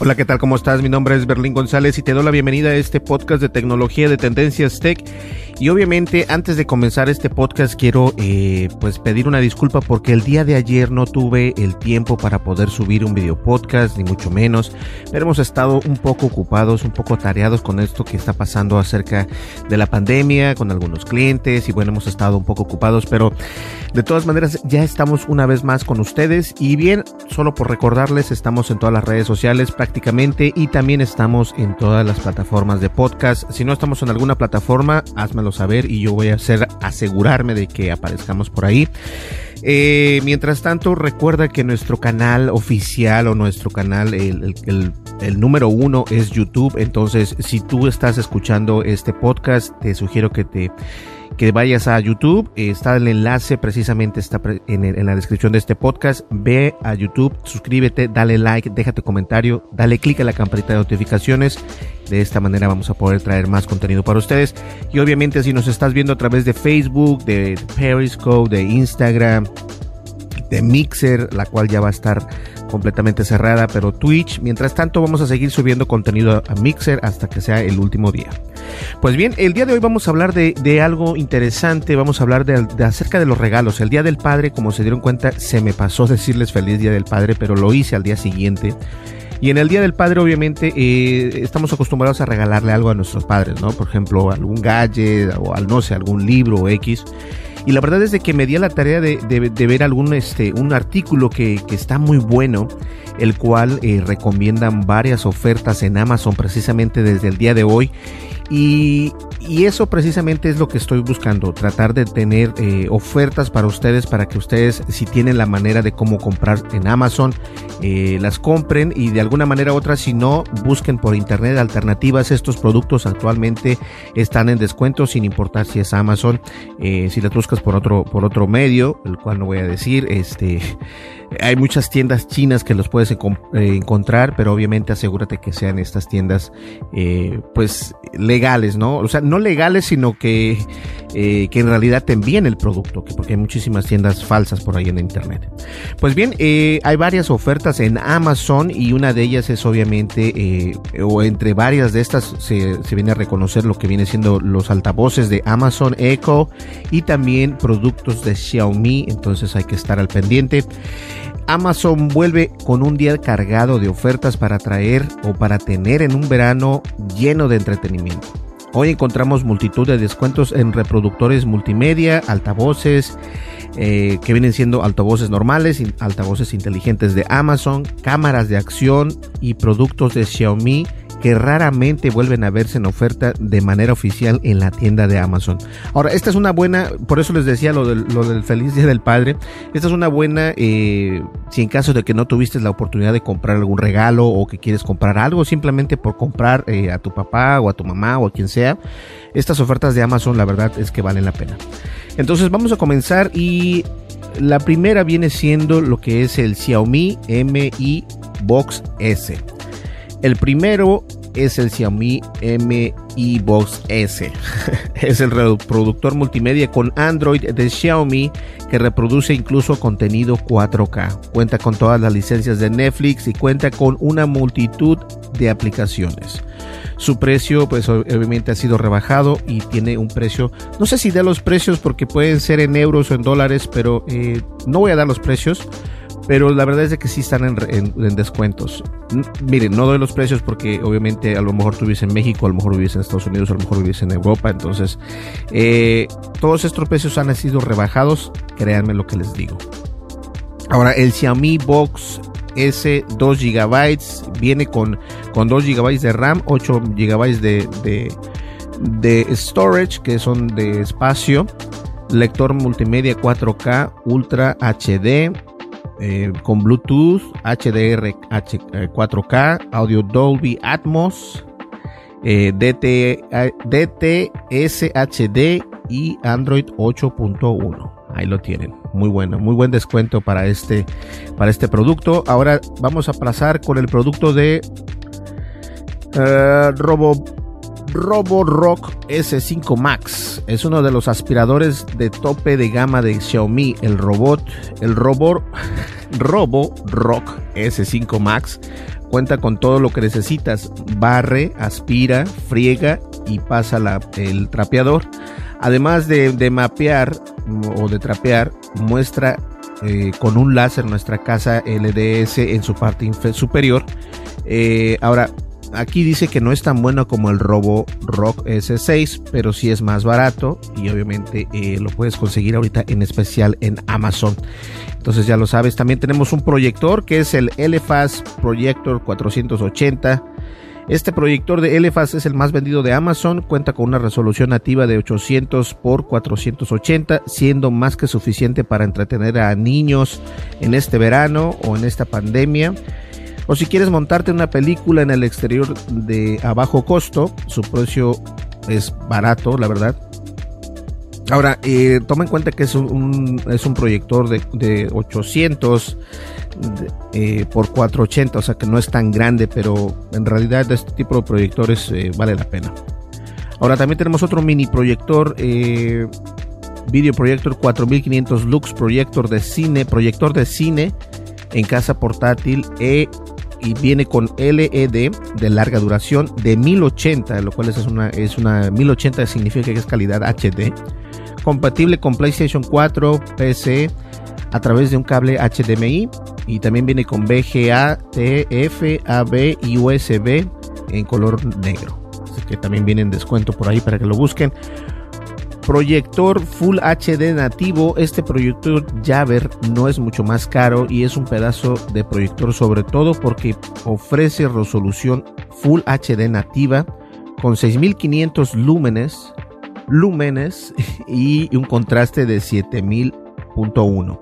Hola, ¿qué tal? ¿Cómo estás? Mi nombre es Berlín González y te doy la bienvenida a este podcast de tecnología de Tendencias Tech. Y obviamente antes de comenzar este podcast quiero eh, pues pedir una disculpa porque el día de ayer no tuve el tiempo para poder subir un video podcast ni mucho menos, pero hemos estado un poco ocupados, un poco tareados con esto que está pasando acerca de la pandemia, con algunos clientes y bueno, hemos estado un poco ocupados, pero de todas maneras ya estamos una vez más con ustedes. Y bien, solo por recordarles, estamos en todas las redes sociales prácticamente y también estamos en todas las plataformas de podcast. Si no estamos en alguna plataforma, házmelo saber y yo voy a hacer asegurarme de que aparezcamos por ahí. Eh, mientras tanto, recuerda que nuestro canal oficial o nuestro canal, el, el, el, número uno es YouTube. Entonces, si tú estás escuchando este podcast, te sugiero que te que vayas a YouTube, está el enlace precisamente está en, la descripción de este podcast, ve a YouTube, suscríbete, dale like, déjate comentario, dale click a la campanita de notificaciones, de esta manera vamos a poder traer más contenido para ustedes. Y obviamente si nos estás viendo a través de Facebook, de Periscope, de Instagram, de Mixer, la cual ya va a estar completamente cerrada, pero Twitch. Mientras tanto, vamos a seguir subiendo contenido a Mixer hasta que sea el último día. Pues bien, el día de hoy vamos a hablar de, de algo interesante. Vamos a hablar de, de, acerca de los regalos. El día del padre, como se dieron cuenta, se me pasó decirles feliz día del padre, pero lo hice al día siguiente. Y en el Día del Padre, obviamente, eh, estamos acostumbrados a regalarle algo a nuestros padres, ¿no? Por ejemplo, algún gadget o no sé, algún libro o X. Y la verdad es de que me di a la tarea de, de, ver algún este un artículo que, que, está muy bueno, el cual eh, recomiendan varias ofertas en Amazon precisamente desde el día de hoy. Y, y, eso precisamente es lo que estoy buscando, tratar de tener eh, ofertas para ustedes, para que ustedes, si tienen la manera de cómo comprar en Amazon, eh, las compren y de alguna manera u otra, si no, busquen por internet alternativas. Estos productos actualmente están en descuento, sin importar si es Amazon. Eh, si las buscas por otro, por otro medio, el cual no voy a decir, este, hay muchas tiendas chinas que los puedes encontrar, pero obviamente asegúrate que sean estas tiendas, pues, legales, ¿no? O sea, no legales, sino que, eh, que en realidad te envíen el producto, que porque hay muchísimas tiendas falsas por ahí en internet. Pues bien, eh, hay varias ofertas en Amazon y una de ellas es obviamente, eh, o entre varias de estas se, se viene a reconocer lo que viene siendo los altavoces de Amazon Echo y también productos de Xiaomi, entonces hay que estar al pendiente. Amazon vuelve con un día cargado de ofertas para traer o para tener en un verano lleno de entretenimiento. Hoy encontramos multitud de descuentos en reproductores multimedia, altavoces, eh, que vienen siendo altavoces normales, altavoces inteligentes de Amazon, cámaras de acción y productos de Xiaomi que raramente vuelven a verse en oferta de manera oficial en la tienda de Amazon. Ahora, esta es una buena, por eso les decía lo del, feliz día del padre, esta es una buena, eh, si en caso de que no tuviste la oportunidad de comprar algún regalo o que quieres comprar algo, simplemente por comprar eh, a tu papá o a tu mamá o a quien sea, estas ofertas de Amazon la verdad es que valen la pena. Entonces vamos a comenzar y la primera viene siendo lo que es el Xiaomi Mi Box S. El primero es el Xiaomi Mi Box S. es el reproductor multimedia con Android de Xiaomi que reproduce incluso contenido 4K. Cuenta con todas las licencias de Netflix y cuenta con una multitud de aplicaciones. Su precio, pues obviamente ha sido rebajado y tiene un precio, no sé si da los precios porque pueden ser en euros o en dólares, pero eh, no voy a dar los precios pero la verdad es de que sí están en, descuentos. miren, no doy los precios porque obviamente a lo mejor tú en México, a lo mejor vives en Estados Unidos, a lo mejor vives en Europa, entonces eh, todos estos precios han sido rebajados, créanme lo que les digo. Ahora, el Xiaomi Box S 2 GB viene con, con 2 GB de RAM, 8 GB de, de storage, que son de espacio, lector multimedia 4K Ultra HD, eh, con Bluetooth, HDR 4K, eh, audio Dolby Atmos, eh, DT, DTS HD y Android 8.1. Ahí lo tienen. Muy bueno, muy buen descuento para este, para este producto. Ahora vamos a pasar con el producto de Robo Roborock S5 Max. Es uno de los aspiradores de tope de gama de Xiaomi. El robot, el robot Roborock S5 Max cuenta con todo lo que necesitas. Barre, aspira, friega y pasa el trapeador. Además de, mapear o de trapear, muestra eh, con un láser nuestra casa LDS en su parte superior. Eh, ahora, Aquí dice que no es tan bueno como el Robo Rock S6, pero sí es más barato y obviamente eh, lo puedes conseguir ahorita en especial en Amazon. Entonces ya lo sabes, también tenemos un proyector que es el LFAS Projector 480. Este proyector de LFAS es el más vendido de Amazon, cuenta con una resolución nativa de 800 x 480, siendo más que suficiente para entretener a niños en este verano o en esta pandemia. O si quieres montarte una película en el exterior de a bajo costo, su precio es barato, la verdad. Ahora, eh, toma en cuenta que es un, es un proyector de, 800 eh, por 480, o sea que no es tan grande, pero en realidad este tipo de proyectores eh, vale la pena. Ahora también tenemos otro mini proyector, video proyector 4500 lux, proyector de cine, proyector de cine en casa portátil e y viene con LED de larga duración de 1080, lo cual es una, es una 1080 significa que es calidad HD, compatible con PlayStation 4, PC a través de un cable HDMI y también viene con VGA, TF, AB y USB en color negro. Así que también viene en descuento por ahí para que lo busquen proyector Full HD nativo. Este proyector Javer no es mucho más caro y es un pedazo de proyector sobre todo porque ofrece resolución Full HD nativa con 6500 lúmenes, lúmenes y un contraste de 7000.1.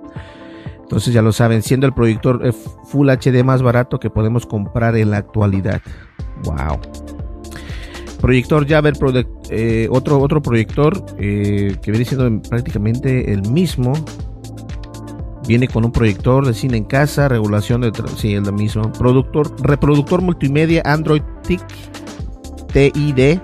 Entonces ya lo saben, siendo el proyector Full HD más barato que podemos comprar en la actualidad. Wow. Proyector Javer, eh, otro, otro proyector eh, que viene siendo prácticamente el mismo. Viene con un proyector de cine en casa, regulación de... Sí, es lo mismo. Productor, reproductor multimedia Android TIC TID.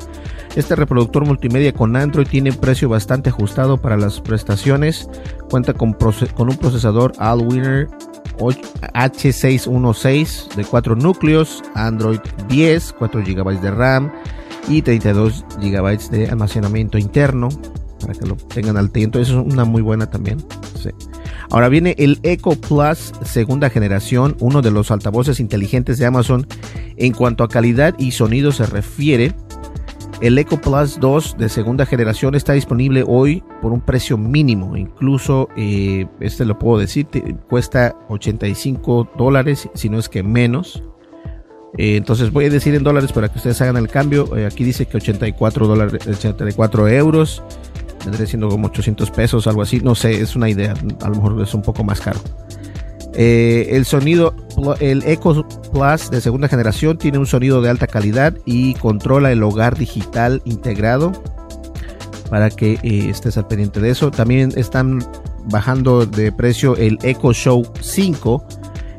Este reproductor multimedia con Android tiene precio bastante ajustado para las prestaciones. Cuenta con, con un procesador Allwinner H616 de 4 núcleos, Android 10, 4 GB de RAM, y 32 GB de almacenamiento interno para que lo tengan al tiempo. Eso es una muy buena también. Ahora viene el Echo Plus segunda generación, uno de los altavoces inteligentes de Amazon. En cuanto a calidad y sonido se refiere, el Echo Plus 2 de segunda generación está disponible hoy por un precio mínimo. Incluso, eh, este lo puedo decir, cuesta 85 dólares, si no es que menos. Eh, entonces voy a decir en dólares para que ustedes hagan el cambio. Eh, aquí dice que 84 dólares, 84 euros. Vendría siendo como 800 pesos, algo así. No sé, es una idea. A lo mejor es un poco más caro. Eh, el sonido, el Echo Plus de segunda generación tiene un sonido de alta calidad y controla el hogar digital integrado para que estés al pendiente de eso. También están bajando de precio el Echo Show 5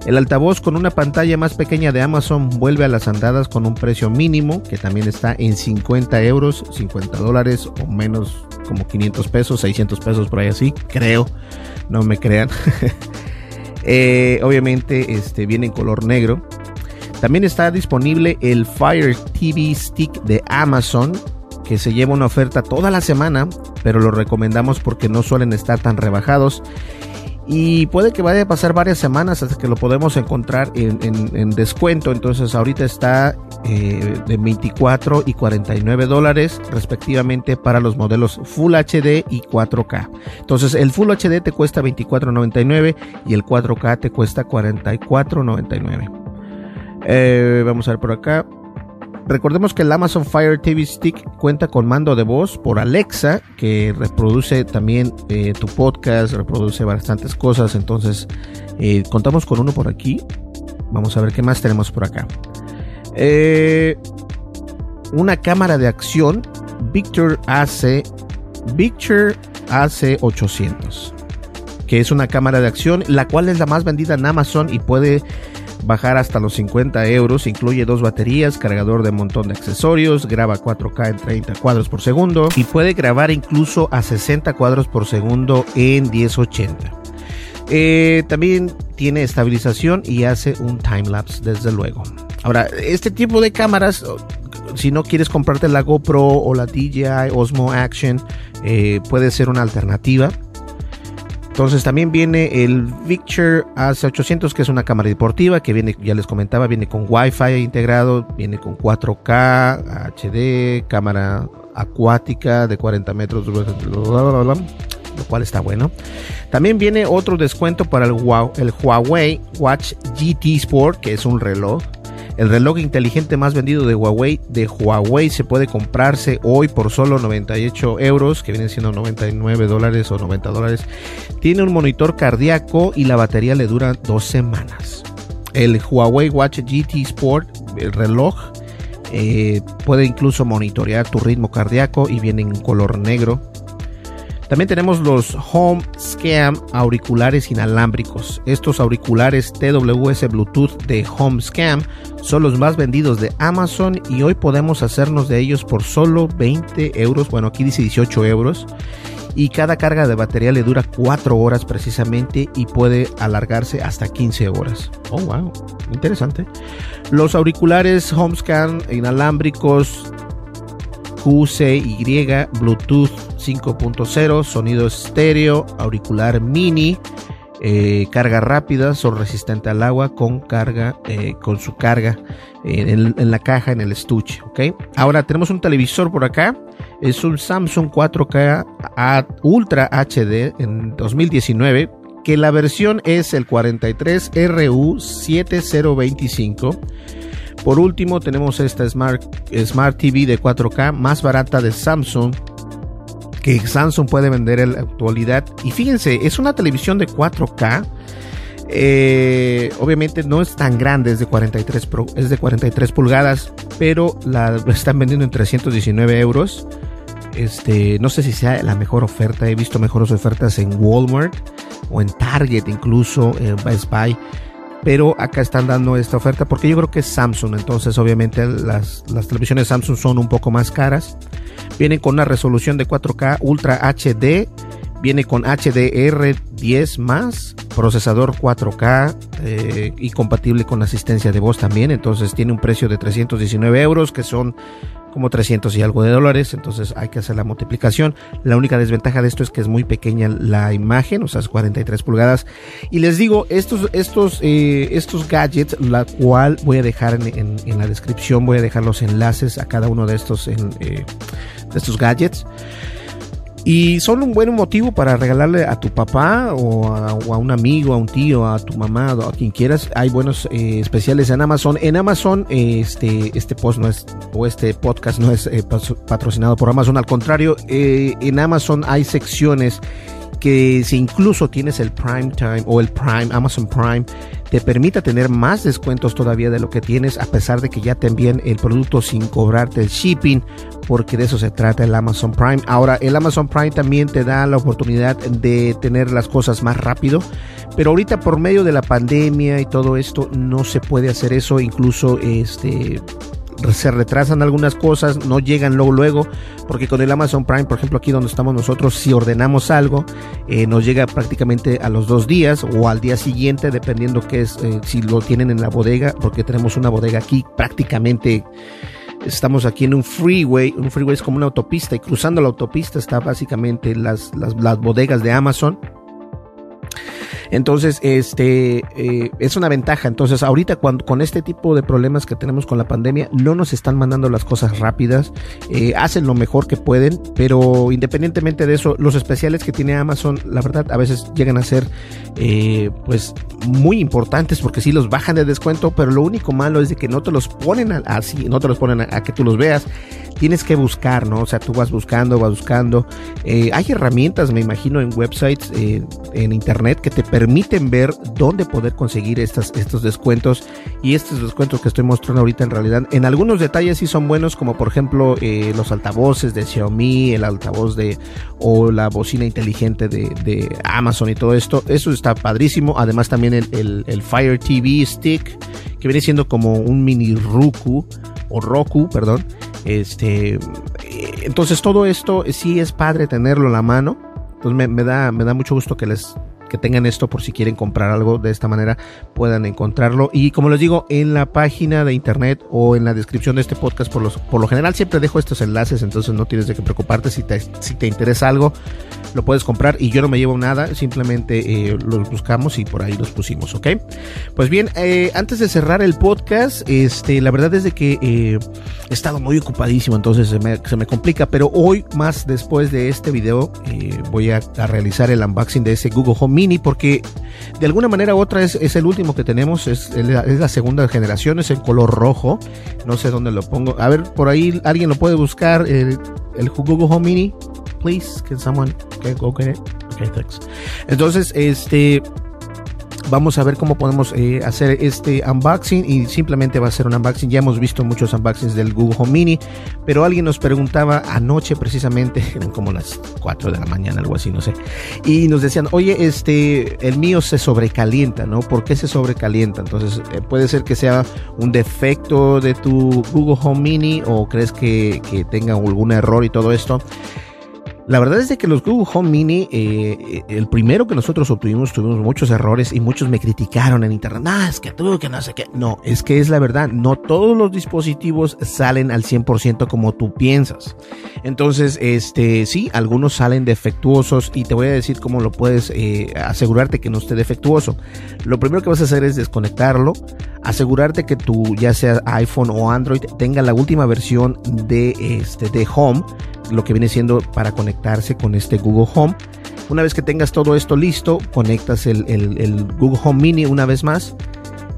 El altavoz con una pantalla más pequeña de Amazon vuelve a las andadas con un precio mínimo que también está en 50 euros, 50 dólares o menos como 500 pesos, 600 pesos por ahí así, creo, no me crean. Eh, obviamente este, viene en color negro. También está disponible el Fire TV Stick de Amazon que se lleva una oferta toda la semana, pero lo recomendamos porque no suelen estar tan rebajados y puede que vaya a pasar varias semanas hasta que lo podemos encontrar en, descuento. Entonces ahorita está eh, de 24 y 49 dólares respectivamente para los modelos Full HD y 4K. Entonces el Full HD te cuesta 24.99 y el 4K te cuesta 44.99. Eh, vamos a ver por acá. Recordemos que el Amazon Fire TV Stick cuenta con mando de voz por Alexa, que reproduce también eh, tu podcast, reproduce bastantes cosas. Entonces, eh, contamos con uno por aquí. Vamos a ver qué más tenemos por acá. Eh, una cámara de acción Victor AC Victor AC 800 que es una cámara de acción la cual es la más vendida en Amazon y puede bajar hasta los 50 euros. Incluye dos baterías, cargador de montón de accesorios, graba 4K en 30 cuadros por segundo y puede grabar incluso a 60 cuadros por segundo en 1080. Eh, también tiene estabilización y hace un time lapse desde luego. Ahora, este tipo de cámaras, si no quieres comprarte la GoPro o la DJI Osmo Action, eh, puede ser una alternativa. Entonces también viene el Victure AC800 que es una cámara deportiva que viene, ya les comentaba, viene con Wi-Fi integrado, viene con 4K, HD, cámara acuática de 40 metros, lo cual está bueno. También viene otro descuento para el Huawei Watch GT Sport, que es un reloj el reloj inteligente más vendido de Huawei, de Huawei se puede comprarse hoy por solo 98 euros, que vienen siendo 99 dólares o 90 dólares. Tiene un monitor cardíaco y la batería le dura dos semanas. El Huawei Watch GT Sport, el reloj, eh, puede incluso monitorear tu ritmo cardíaco y viene en color negro. También tenemos los Home Scam auriculares inalámbricos. Estos auriculares TWS Bluetooth de Home Scam son los más vendidos de Amazon y hoy podemos hacernos de ellos por solo 20 euros. Bueno, aquí dice 18 euros. Y cada carga de batería le dura 4 horas precisamente y puede alargarse hasta 15 horas. Oh, wow, interesante. Los auriculares HomeScan inalámbricos QCY, Bluetooth 5.0, sonido estéreo, auricular mini, eh, carga rápida, son resistente al agua con carga, eh, con su carga en, la caja, en el estuche, ¿ok? Ahora tenemos un televisor por acá, es un Samsung 4K Ultra HD en 2019, que la versión es el 43RU7025 por último, tenemos esta Smart, Smart TV de 4K más barata de Samsung que Samsung puede vender en la actualidad. Y fíjense, es una televisión de 4K. Eh, obviamente no es tan grande, es de 43, es de 43 pulgadas, pero la están vendiendo en 319 euros. Este, no sé si sea la mejor oferta, he visto mejores ofertas en Walmart o en Target, incluso en Best Buy pero acá están dando esta oferta porque yo creo que es Samsung, entonces obviamente las, las televisiones Samsung son un poco más caras. Vienen con una resolución de 4K Ultra HD, viene con HDR10 más, procesador 4K eh, y compatible con asistencia de voz también, entonces tiene un precio de 319 euros que son como 300 y algo de dólares, entonces hay que hacer la multiplicación. La única desventaja de esto es que es muy pequeña la imagen, o sea, es 43 pulgadas. Y les digo, estos, estos, eh, estos gadgets, la cual voy a dejar en, la descripción, voy a dejar los enlaces a cada uno de estos, eh, de estos gadgets. Y son un buen motivo para regalarle a tu papá o a, un amigo, a un tío, a tu mamá, a quien quieras. Hay buenos eh, especiales en Amazon. En Amazon, este, este post no es, o este podcast no es eh, patrocinado por Amazon. Al contrario, eh, en Amazon hay secciones que si incluso tienes el Prime Time o el Prime, Amazon Prime, te permita tener más descuentos todavía de lo que tienes, a pesar de que ya te envíen el producto sin cobrarte el shipping, porque de eso se trata el Amazon Prime. Ahora, el Amazon Prime también te da la oportunidad de tener las cosas más rápido, pero ahorita por medio de la pandemia y todo esto no se puede hacer eso, incluso este se retrasan algunas cosas, no llegan luego, luego, porque con el Amazon Prime, por ejemplo, aquí donde estamos nosotros, si ordenamos algo, eh, nos llega prácticamente a los dos días o al día siguiente, dependiendo que es, eh, si lo tienen en la bodega, porque tenemos una bodega aquí prácticamente estamos aquí en un freeway, un freeway es como una autopista y cruzando la autopista está básicamente las, las, las bodegas de Amazon entonces, este eh, es una ventaja. Entonces, ahorita cuando, con este tipo de problemas que tenemos con la pandemia, no nos están mandando las cosas rápidas, eh, hacen lo mejor que pueden, pero independientemente de eso, los especiales que tiene Amazon, la verdad, a veces llegan a ser, eh, pues, muy importantes porque sí los bajan de descuento, pero lo único malo es de que no te los ponen así, no te los ponen a, que tú los veas. Tienes que buscar, ¿no? O sea, tú vas buscando, vas buscando. hay herramientas, me imagino, en websites, en internet que te permiten permiten ver dónde poder conseguir estas, estos descuentos y estos descuentos que estoy mostrando ahorita en realidad. En algunos detalles sí son buenos como por ejemplo eh, los altavoces de Xiaomi el altavoz de o la bocina inteligente de, Amazon y todo esto. Eso está padrísimo. Además también el, el Fire TV Stick que viene siendo como un mini Roku o Roku perdón. Este entonces todo esto sí es padre tenerlo en la mano. Entonces me, da, me da mucho gusto que les que tengan esto por si quieren comprar algo de esta manera puedan encontrarlo y como les digo en la página de internet o en la descripción de este podcast por, los, por lo general siempre dejo estos enlaces entonces no tienes de qué preocuparte si te, si te interesa algo lo puedes comprar y yo no me llevo nada, simplemente eh, los buscamos y por ahí los pusimos, ¿ok? Pues bien, eh, antes de cerrar el podcast, este, la verdad es de que eh, he estado muy ocupadísimo, entonces se me, se me, complica, pero hoy más después de este video voy a, realizar el unboxing de ese Google Home Mini porque de alguna manera u otra es, es el último que tenemos, es, es, la segunda generación, es en color rojo, no sé dónde lo pongo, a ver, por ahí alguien lo puede buscar, el, el Google Home Mini, please? Can someone go get it? Okay, thanks. Entonces, este, vamos a ver cómo podemos eh, hacer este unboxing y simplemente va a ser un unboxing. Ya hemos visto muchos unboxings del Google Home Mini, pero alguien nos preguntaba anoche precisamente, como las 4 de la mañana, algo así, no sé, y nos decían, oye, este, el mío se sobrecalienta, ¿no? ¿Por qué se sobrecalienta? Entonces, eh, puede ser que sea un defecto de tu Google Home Mini o crees que, que tenga algún error y todo esto. La verdad es de que los Google Home Mini, eh, eh, el primero que nosotros obtuvimos, tuvimos muchos errores y muchos me criticaron en internet. No, es que tú, que no sé qué. No, es que es la verdad. No todos los dispositivos salen al 100% como tú piensas. Entonces, este, sí, algunos salen defectuosos y te voy a decir cómo lo puedes eh, asegurarte que no esté defectuoso. Lo primero que vas a hacer es desconectarlo, asegurarte que tu, ya sea iPhone o Android, tenga la última versión de, este, de Home lo que viene siendo para conectarse con este Google Home. Una vez que tengas todo esto listo, conectas el, Google Home Mini una vez más,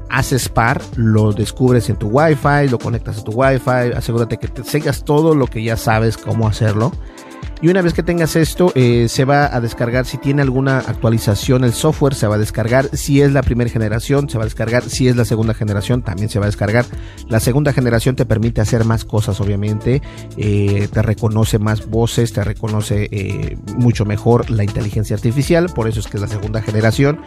haces par, lo descubres en tu Wi-Fi, lo conectas a tu Wi-Fi, asegúrate que te todo lo que ya sabes cómo hacerlo y una vez que tengas esto, eh, se va a descargar si tiene alguna actualización el software, se va a descargar. Si es la primera generación, se va a descargar. Si es la segunda generación, también se va a descargar. La segunda generación te permite hacer más cosas, obviamente. Eh, te reconoce más voces, te reconoce eh, mucho mejor la inteligencia artificial. Por eso es que es la segunda generación.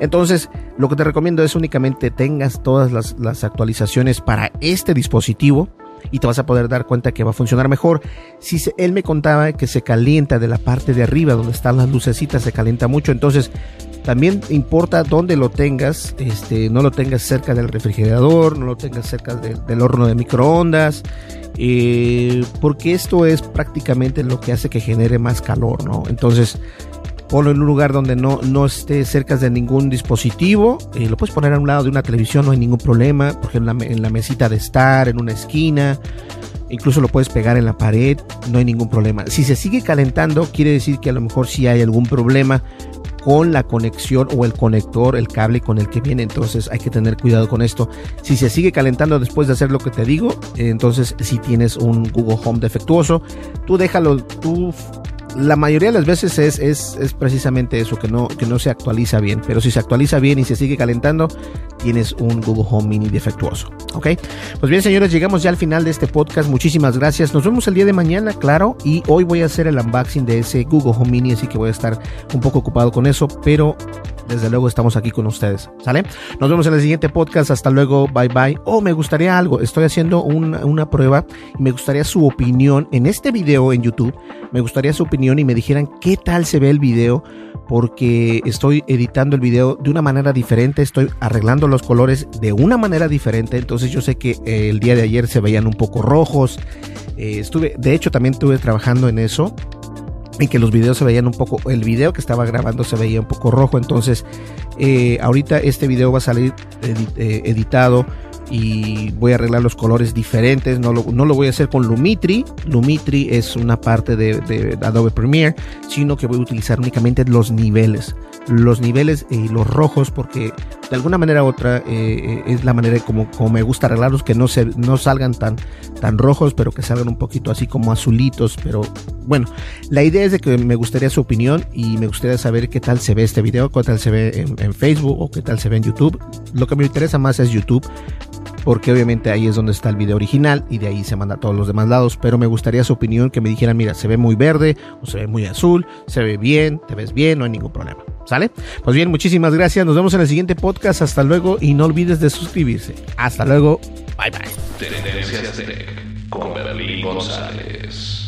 Entonces, lo que te recomiendo es únicamente tengas todas las, las actualizaciones para este dispositivo y te vas a poder dar cuenta que va a funcionar mejor. Si él me contaba que se calienta de la parte de arriba donde están las lucecitas, se calienta mucho, entonces también importa dónde lo tengas, este, no lo tengas cerca del refrigerador, no lo tengas cerca del horno de microondas, eh, porque esto es prácticamente lo que hace que genere más calor, ¿no? Entonces, ponlo en un lugar donde no, no esté cerca de ningún dispositivo. Eh, lo puedes poner a un lado de una televisión, no hay ningún problema. Por ejemplo, en la, mesita de estar, en una esquina. Incluso lo puedes pegar en la pared, no hay ningún problema. Si se sigue calentando, quiere decir que a lo mejor sí hay algún problema con la conexión o el conector, el cable con el que viene. Entonces hay que tener cuidado con esto. Si se sigue calentando después de hacer lo que te digo, entonces si tienes un Google Home defectuoso, tú déjalo, tú la mayoría de las veces es, es, es, precisamente eso, que no, que no se actualiza bien. Pero si se actualiza bien y se sigue calentando, tienes un Google Home Mini defectuoso. ¿Ok? Pues bien, señores, llegamos ya al final de este podcast. Muchísimas gracias. Nos vemos el día de mañana, claro. Y hoy voy a hacer el unboxing de ese Google Home Mini, así que voy a estar un poco ocupado con eso. Pero desde luego estamos aquí con ustedes. ¿Sale? Nos vemos en el siguiente podcast. Hasta luego. Bye bye. Oh, me gustaría algo. Estoy haciendo una, una prueba y me gustaría su opinión en este video en YouTube. Me gustaría su opinión y me dijeran qué tal se ve el video porque estoy editando el video de una manera diferente, estoy arreglando los colores de una manera diferente, entonces yo sé que eh, el día de ayer se veían un poco rojos, eh, estuve, de hecho también estuve trabajando en eso, en que los videos se veían un poco, el video que estaba grabando se veía un poco rojo, entonces eh, ahorita este video va a salir editado y voy a arreglar los colores diferentes. No lo, no lo voy a hacer con Lumitri. Lumitri es una parte de, Adobe Premiere, sino que voy a utilizar únicamente los niveles. Los niveles y los rojos, porque de alguna manera u otra eh, es la manera como, como, me gusta arreglarlos, que no, se, no salgan tan, tan rojos, pero que salgan un poquito así como azulitos. Pero bueno, la idea es de que me gustaría su opinión y me gustaría saber qué tal se ve este video, qué tal se ve en, en Facebook o qué tal se ve en YouTube. Lo que me interesa más es YouTube porque obviamente ahí es donde está el video original y de ahí se manda a todos los demás lados, pero me gustaría su opinión que me dijeran, mira, se ve muy verde o se ve muy azul, se ve bien, te ves bien, no hay ningún problema. ¿Sale? Pues bien, muchísimas gracias, nos vemos en el siguiente podcast, hasta luego y no olvides de suscribirse. Hasta luego, bye bye. Tendencias Tech con Berlín González.